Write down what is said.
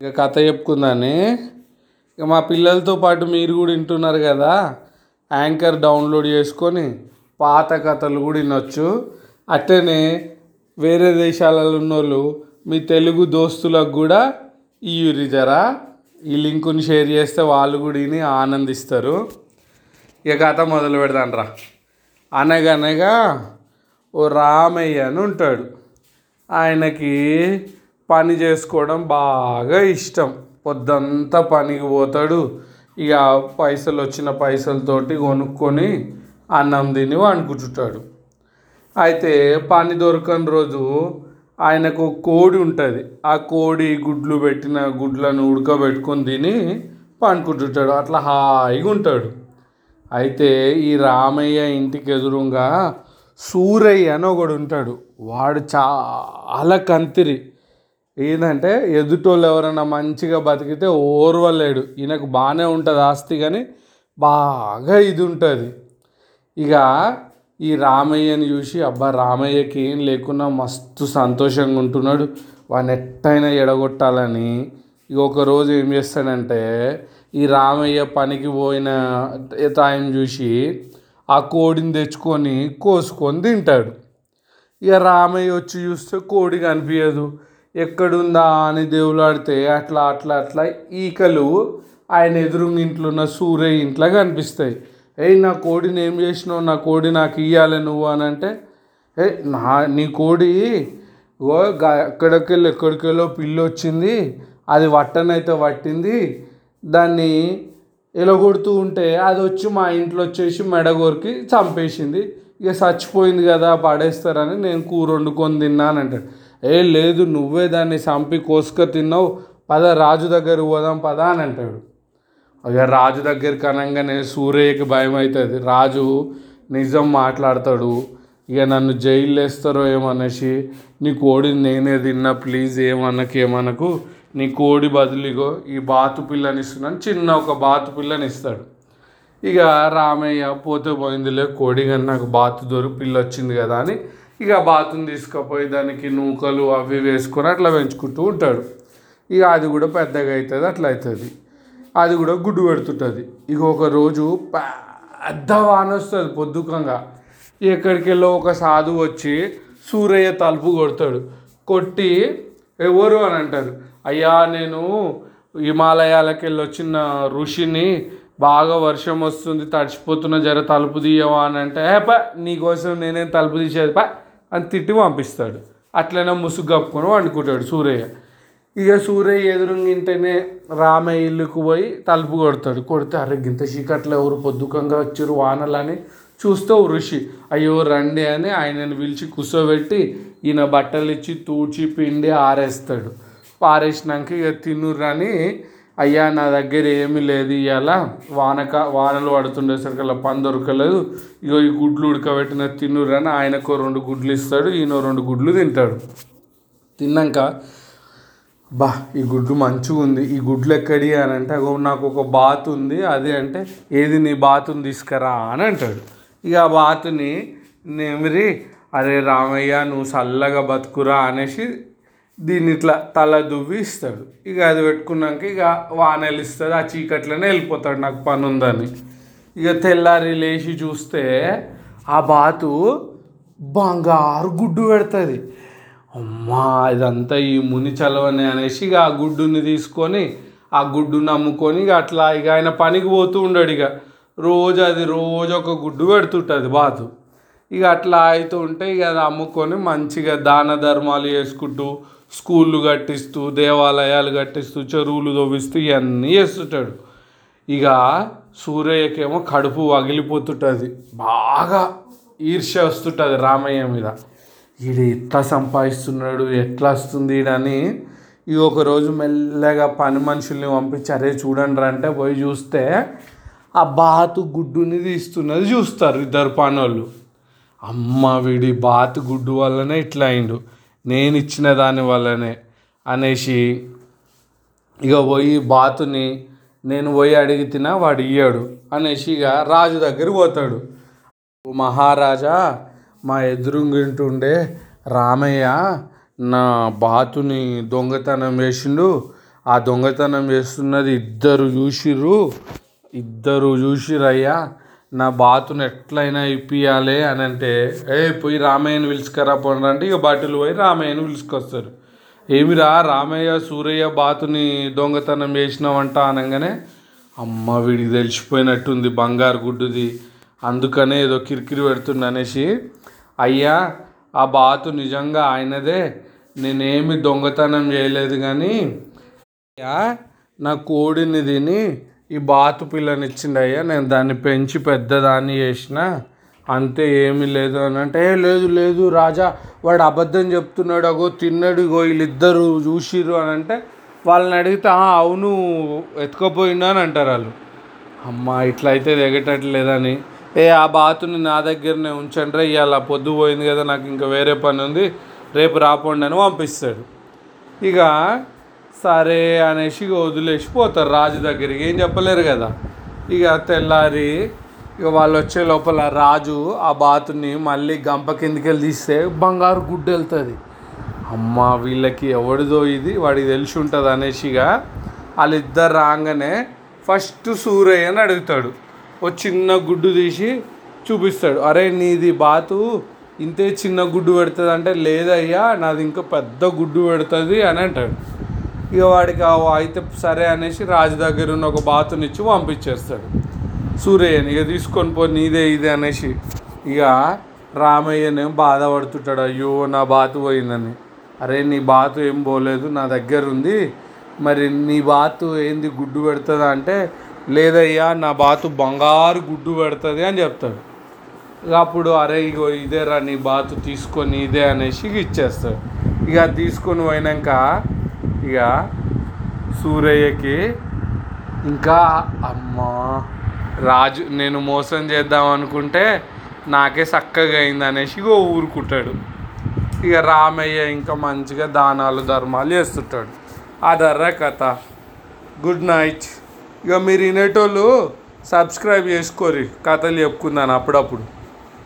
ఇక కథ చెప్పుకుందాన్ని ఇక మా పిల్లలతో పాటు మీరు కూడా వింటున్నారు కదా యాంకర్ డౌన్లోడ్ చేసుకొని పాత కథలు కూడా వినొచ్చు. అట్లనే వేరే దేశాలలో ఉన్నోళ్ళు మీ తెలుగు దోస్తులకు కూడా ఈ జరా ఈ లింకుని షేర్ చేస్తే వాళ్ళు కూడా విని ఆనందిస్తారు. ఇక కథ మొదలు పెడదాం రా. అనగనగా ఓ రామయ్య అని ఉంటాడు. ఆయనకి పని చేసుకోవడం బాగా ఇష్టం. పొద్దంతా పనికి పోతాడు. ఇక పైసలు వచ్చిన పైసలతోటి కొనుక్కొని అన్నం తిని వండుకుంటుంటాడు. అయితే పని దొరకని రోజు ఆయనకు కోడి ఉంటుంది. ఆ కోడి గుడ్లు పెట్టిన గుడ్లను ఉడకబెట్టుకొని తిని పండుకుంటుంటాడు. అట్లా హాయిగా ఉంటాడు. అయితే ఈ రామయ్య ఇంటికి ఎదురుగా సూరయ్య అని ఒకడు ఉంటాడు. వాడు చాలా కంతిరి. ఏంటంటే ఎదుటోళ్ళు ఎవరైనా మంచిగా బతికితే ఓర్వలేడు. ఈయనకు బాగానే ఉంటుంది ఆస్తి కానీ బాగా ఇది ఉంటుంది. ఇక ఈ రామయ్యని చూసి అబ్బా రామయ్యకి ఏం లేకున్నా మస్తు సంతోషంగా ఉంటున్నాడు. వాడిని ఎట్టయినా ఎడగొట్టాలని ఇక ఒక రోజు ఏం చేస్తాడంటే ఈ రామయ్య పనికి పోయిన టైం చూసి ఆ కోడిని తెచ్చుకొని కోసుకొని తింటాడు. ఇక రామయ్య వచ్చి చూస్తే కోడి కనిపించదు ఎక్కడుందా అని దేవులాడితే అట్లా అట్లా అట్లా ఈకలు ఆయన ఎదురుంగా ఇంట్లో ఉన్న సూర్య ఇంట్లో కనిపిస్తాయి. ఏయ్ నా కోడిని ఏం చేసినావు? నా కోడి నాకు ఇయ్యాలి నువ్వు అని అంటే ఏ నా నీ కోడి ఓ ఎక్కడికెళ్ళి ఎక్కడికెళ్ళో పిల్లి వచ్చింది అది వట్టనైతే పట్టింది దాన్ని ఎలగొడుతూ ఉంటే అది వచ్చి మా ఇంట్లో వచ్చేసి మెడగోరికి చంపేసింది. ఇక చచ్చిపోయింది కదా పడేస్తారని నేను కూర వండుకొని తిన్నానంటాడు ఏ లేదు నువ్వే దాన్ని చంపి కోసుక తిన్నావు. పద రాజు దగ్గర పోదాం పద అని అంటాడు. ఇక రాజు దగ్గరికి అనగానే సూర్యకి భయం అవుతుంది. రాజు నిజం మాట్లాడతాడు. ఇక నన్ను జైలు వేస్తారో ఏమనేసి నీ కోడిని నేనే తిన్నా ప్లీజ్ ఏమనకు ఏమనకు. నీ కోడి బదులుగో ఈ బాతు పిల్లని ఇస్తున్నాను చిన్న ఒక బాతు పిల్లని ఇస్తాడు. ఇక రామయ్య పోతే పోయిందిలే కోడి కానీ నాకు బాతు దొరికి పిల్ల వచ్చింది కదా అని ఇక బాతుని తీసుకుపోయి దానికి నూకలు అవి వేసుకొని అట్లా పెంచుకుంటూ ఉంటాడు. ఇక అది కూడా పెద్దగా అవుతుంది అట్లా అవుతుంది. అది కూడా గుడ్డు పెడుతుంటుంది. ఇక ఒక రోజు పెద్ద వాన వస్తుంది పొద్దుకంగా. ఎక్కడికి వెళ్ళో ఒక సాధువు వచ్చి సూరయ్య తలుపు కొడతాడు. కొట్టి ఎవరు అని అంటారు. అయ్యా నేను హిమాలయాలకు వెళ్ళి వచ్చిన ఋషిని బాగా వర్షం వస్తుంది తడిచిపోతున్న జర తలుపు తీయవా అని అంటే పా నీకోసం నేనేం తలుపు తీసేది? పా అని తిట్టి పంపిస్తాడు. అట్లనే ముసుగు కప్పుకొని వండుకుంటాడు సూరయ్య. ఇక సూరయ్య ఎదురుంగింటేనే రామయ్య ఇల్లుకు పోయి తలుపు కొడతాడు. కొడితే అరే గింత చీకట్లో ఎవరు పొద్దుకంగా వచ్చారు వానలని చూస్తే ఋషి. అయ్యో రండి అని ఆయనను పిలిచి కూర్చోబెట్టి ఈయన బట్టలు ఇచ్చి తూచి పిండి ఆరేస్తాడు. పారేసినాక ఇక తిన్నురని అయ్యా నా దగ్గర ఏమీ లేదు. ఇవాళ వానక వానలు పడుతుండేసరికి అలా పని దొరకలేదు. ఇగో ఈ గుడ్లు ఉడకబెట్టిన తిన్నురని ఆయనకు రెండు గుడ్లు ఇస్తాడు ఈయన రెండు గుడ్లు తింటాడు. తిన్నాక బా ఈ గుడ్డు మంచిగా ఉంది. ఈ గుడ్లు ఎక్కడి అని అంటే అగో నాకు ఒక బాత్ ఉంది. అది అంటే ఏది నీ బాతుని తీసుకురా అని అంటాడు. ఇక ఆ బాతుని నెమిరి అరే రామయ్య నువ్వు చల్లగా బతుకురా అనేసి దీన్ని ఇట్లా తల దువ్వి ఇస్తాడు. ఇక అది పెట్టుకున్నాక ఇక వానలు ఇస్తుంది ఆ చీకట్లోనే వెళ్ళిపోతాడు నాకు పని ఉందని ఇక తెల్లారి లేచి చూస్తే ఆ బాతు బంగారు గుడ్డు పెడుతుంది. అమ్మా ఇదంతా ఈ ముని చలవని అనేసి ఇక ఆ గుడ్డుని తీసుకొని ఆ గుడ్డుని అమ్ముకొని ఇక అట్లా ఇక ఆయన పనికి పోతూ ఉండడు ఇక. రోజు అది రోజు ఒక గుడ్డు పెడుతుంటుంది బాతు. ఇక అట్లా అవుతూ ఉంటే ఇక అది అమ్ముకొని మంచిగా దాన ధర్మాలు చేసుకుంటూ స్కూళ్ళు కట్టిస్తూ దేవాలయాలు కట్టిస్తూ చెరువులు తవ్విస్తూ ఇవన్నీ చేస్తుంటాడు. ఇక సూర్యకేమో కడుపు పగిలిపోతుంటుంది బాగా ఈర్ష్య వస్తుంటుంది రామయ్య మీద. ఈడు ఎట్లా సంపాదిస్తున్నాడు ఎట్లా వస్తుంది ఈడని. ఈ ఒకరోజు మెల్లగా పని మనుషుల్ని పంపించి అరే చూడండి అంటే పోయి చూస్తే ఆ బాతు గుడ్డుని తీస్తున్నది చూస్తారు ఇద్దరు పనోళ్ళు. అమ్మ వీడి బాతు గుడ్డు వల్లనే ఇట్లా అయిండు. నేను ఇచ్చిన దాని వల్లనే అనేసి ఇక పోయి బాతుని నేను పోయి అడిగి తినా వాడు ఇయ్యాడు. అనేసి ఇక రాజు దగ్గర పోతాడు. మహారాజా మా ఎదురుంగింటుండే రామయ్య నా బాతుని దొంగతనం వేసిండు ఆ దొంగతనం చేస్తున్నది ఇద్దరు చూసిర్రు. ఇద్దరు చూసిరయ్యా నా బాతును ఎట్లయినా ఇప్పియాలి అని అంటే ఏ పోయి రామయ్యను పిలుచుకరా పోండి అంటే ఇక భటులు పోయి రామయ్యను పిలుచుకొస్తారు. ఏమిరా రామయ్య సూరయ్య బాతుని దొంగతనం చేసినావంట అనగానే అమ్మ వీడికి తెలిసిపోయినట్టుంది బంగారు గుడ్డుది. అందుకనే ఏదో కిరికిరి పెడుతుంది అనేసి అయ్యా ఆ బాతు నిజంగా ఆయనదే. నేనేమి దొంగతనం చేయలేదు కానీ అయ్యా నా కోడిని తిని ఈ బాతు పిల్లని ఇచ్చిండయ్యా నేను దాన్ని పెంచి పెద్దదాన్ని చేసిన అంతే ఏమీ లేదు అని అంటే "ఏ, లేదు లేదు రాజా వాడు అబద్ధం చెప్తున్నాడు అగో తిన్నాడు ఇగో వీళ్ళిద్దరు చూసిర్రు అని అంటే వాళ్ళని అడిగితే అవును ఎత్తుకపోయిండు అని అంటారు వాళ్ళు. అమ్మ ఇట్లా అయితే దిగటట్లేదని ఏ ఆ బాతుని నా దగ్గరనే ఉంచండి రే ఇవాళ పొద్దు పోయింది కదా నాకు ఇంకా వేరే పని ఉంది రేపు రాపోండి అని పంపిస్తాడు. ఇక సరే అనేసి ఇక వదిలేసి పోతారు రాజు దగ్గరికి. ఏం చెప్పలేరు కదా. ఇక తెల్లారి ఇక వాళ్ళు వచ్చే లోపల రాజు ఆ బాతుని మళ్ళీ గంప కిందకి వెళ్ళి తీస్తే బంగారు గుడ్డు వెళ్తుంది. అమ్మ వీళ్ళకి ఎవడిదో ఇది వాడికి తెలిసి ఉంటుంది అనేసిగా వాళ్ళిద్దరు రాగానే ఫస్ట్ సూరయ్య అని అడుగుతాడు. ఓ చిన్న గుడ్డు తీసి చూపిస్తాడు. అరే నీది బాతు ఇంతే చిన్న గుడ్డు పెడుతుంది అంటే లేదయ్యా నాది ఇంకా పెద్ద గుడ్డు పెడుతుంది అని అంటాడు. ఇక వాడికి అయితే సరే అనేసి రాజు దగ్గర ఉన్న ఒక బాతునిచ్చి పంపించేస్తాడు. సూర్యని ఇక తీసుకొని పో నీదే ఇదే అనేసి ఇక రామయ్యనేం బాధపడుతుంటాడు. అయ్యో నా బాతు పోయిందని. అరే నీ బాతు ఏం పోలేదు నా దగ్గర ఉంది. మరి నీ బాతు ఏంది గుడ్డు పెడుతుందా అంటే లేదయ్యా నా బాతు బంగారు గుడ్డు పెడుతుంది అని చెప్తాడు. అప్పుడు అరే ఇగో ఇదేరా నీ బాతు తీసుకొని ఇదే అనేసి ఇచ్చేస్తాడు. ఇక తీసుకొని పోయినాక ఇక సూరయ్యకి ఇంకా అమ్మా. రాజు నేను మోసం చేద్దాం అనుకుంటే నాకే చక్కగా అయింది అనేసి ఇక ఊరుకుంటాడు. ఇక రామయ్య ఇంకా మంచిగా దానాలు ధర్మాలు చేస్తుంటాడు. అదర్రా కథ. గుడ్ నైట్ ఇక మీరు వినేటోళ్ళు సబ్స్క్రైబ్ చేసుకోరి. కథలు చెప్పుకుందాను అప్పుడప్పుడు.